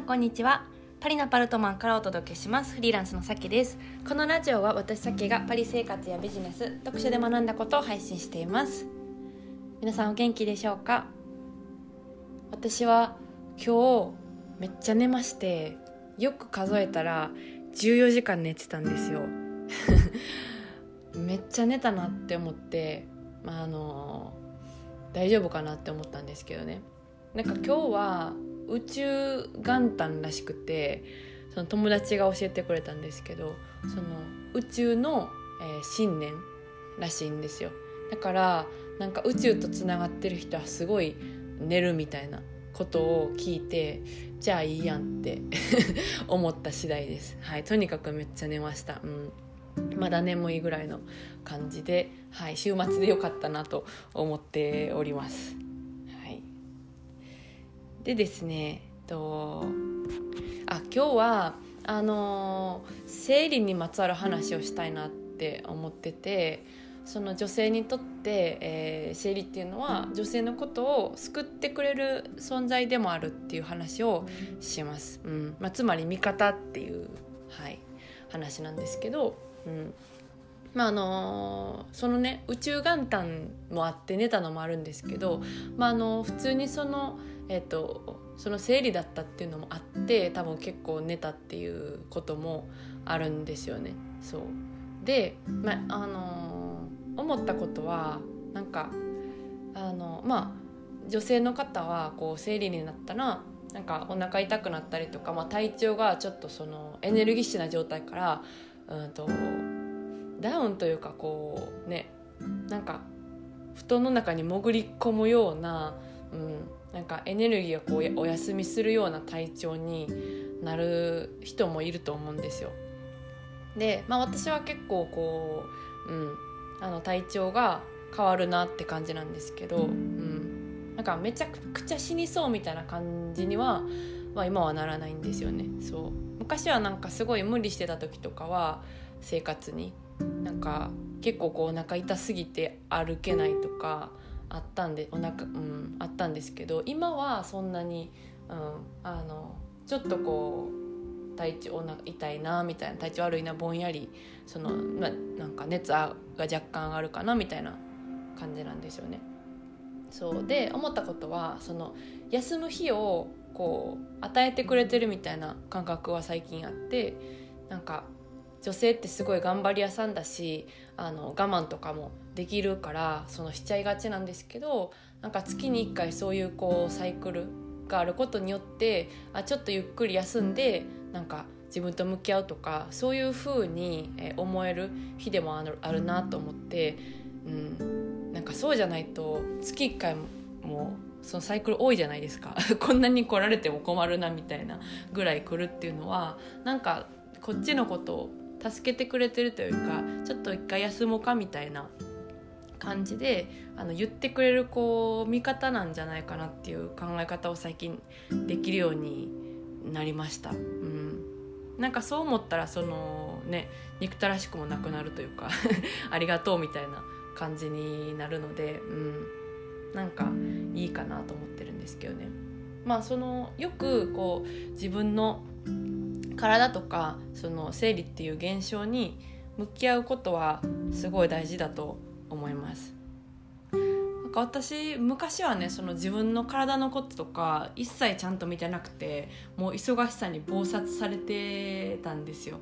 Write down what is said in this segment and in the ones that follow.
んこんにちは。パリのパルトマンからお届けします。フリーランスのさきです。このラジオは私さきがパリ生活やビジネス読書で学んだことを配信しています。皆さんお元気でしょうか？私は今日めっちゃ寝ましてよく数えたら14時間寝てたんですよ。めっちゃ寝たなって思ってまああの大丈夫かなって思ったんですけどね。なんか今日は宇宙元旦らしくてその友達が教えてくれたんですけどその宇宙の、えー、新年らしいんですよ。だからなんか宇宙とつながってる人はすごい寝るみたいなことを聞いてじゃあいいやんって 思った次第です。はいとにかくめっちゃ寝ました。うん。まだ眠いぐらいの感じで、はい、週末でよかったなと思っております。でですねとあ今日はあの生理にまつわる話をしたいなって思っててその女性にとって、えー、生理っていうのは女性のことを救ってくれる存在でもあるっていう話をします、うん。まあ、つまり味方っていう、はい、話なんですけど、うん。まああのそのね宇宙元旦もあって寝たのもあるんですけど、まあ、あの普通にそのえーと、その生理だったっていうのもあって多分結構寝たっていうこともあるんですよね。そうで、まあのー、思ったことはなんかあのまあ女性の方はこう生理になったらなんかお腹痛くなったりとか、まあ、体調がちょっとそのエネルギッシュな状態からうんとダウンというかこうねなんか布団の中に潜り込むような、うん、なんかエネルギーがこうお休みするような体調になる人もいると思うんですよ。で、まあ、私は結構こう、うん、あの体調が変わるなって感じなんですけど、うん、なんかめちゃくちゃ死にそうみたいな感じには、まあ、今はならないんですよね。そう昔はなんかすごい無理してた時とかは生活になんか結構こうお腹痛すぎて歩けないとかあったんでお腹うんあったんですけど今はそんなに、うん、あのちょっとこう体調お腹痛いなみたいな体調悪いなぼんやりその、ま、なんか熱が若干上がるかなみたいな感じなんですよね。そうで思ったことはその休む日をこう与えてくれてるみたいな感覚は最近あってなんか女性ってすごい頑張り屋さんだしあの我慢とかもできるからそのしちゃいがちなんですけどなんか月に1回そういうこうサイクルがあることによってあちょっとゆっくり休んでなんか自分と向き合うとかそういう風に思える日でもあるあるなと思って、うん、なんかそうじゃないと月1回もそのサイクル多いじゃないですか。こんなに来られても困るなみたいなぐらい来るっていうのはなんかこっちのことを助けてくれてるというかちょっと一回休もうかみたいな感じであの言ってくれるこう味方なんじゃないかなっていう考え方を最近できるようになりました。うん、なんかそう思ったらそのね憎たらしくもなくなるというか ありがとうみたいな感じになるので、うん、なんかいいかなと思ってるんですけどね。まあそのよくこう自分の体とかその生理っていう現象に向き合うことはすごい大事だと思います。なんか私昔はねその自分の体のこととか一切ちゃんと見てなくてもう忙しさに忙殺されてたんですよ。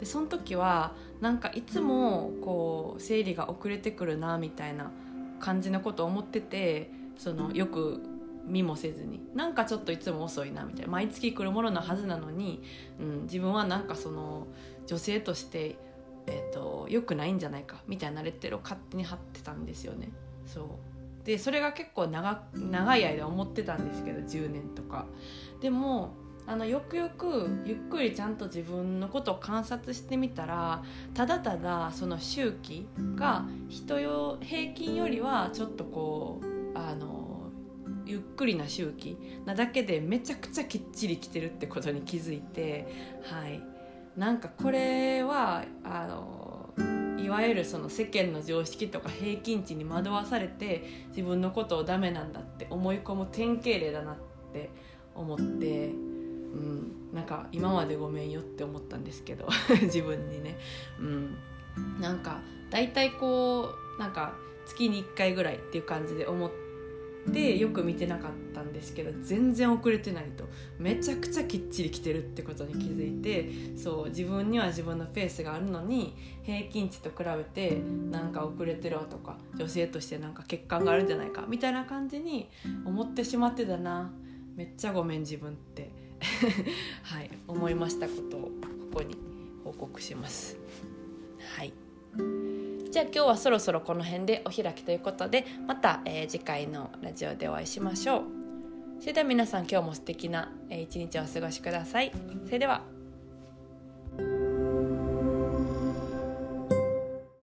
でその時はなんかいつもこう生理が遅れてくるなみたいな感じのことを思っててそのよく見もせずになんかちょっといつも遅いなみたいな毎月来るもののはずなのに、うん、自分はなんかその女性として、えーと、良くないんじゃないかみたいなレッテルを勝手に貼ってたんですよね。そうでそれが結構長長い間思ってたんですけど10年とか。でもあのよくよくゆっくりちゃんと自分のことを観察してみたらただただその周期が人よ平均よりはちょっとこうあのゆっくりな周期なだけでめちゃくちゃきっちり来てるってことに気づいてはい。なんかこれはあのいわゆるその世間の常識とか平均値に惑わされて自分のことをダメなんだって思い込む典型例だなって思ってうん、なんか今までごめんよって思ったんですけど 自分にね、うん、なんか大体こうなんか月に1回ぐらいっていう感じで思ってよく見てなかったんですけど全然遅れてないと。めちゃくちゃきっちり来てるってことに気づいてそう自分には自分のペースがあるのに平均値と比べてなんか遅れてるわとか女性としてなんか欠陥があるんじゃないかみたいな感じに思ってしまってたな。めっちゃごめん自分って。はい思いましたことをここに報告します。はい。じゃあ今日はそろそろこの辺でお開きということでまた、えー、次回のラジオでお会いしましょう。それでは皆さん今日も素敵な一日をお過ごしください。それでは。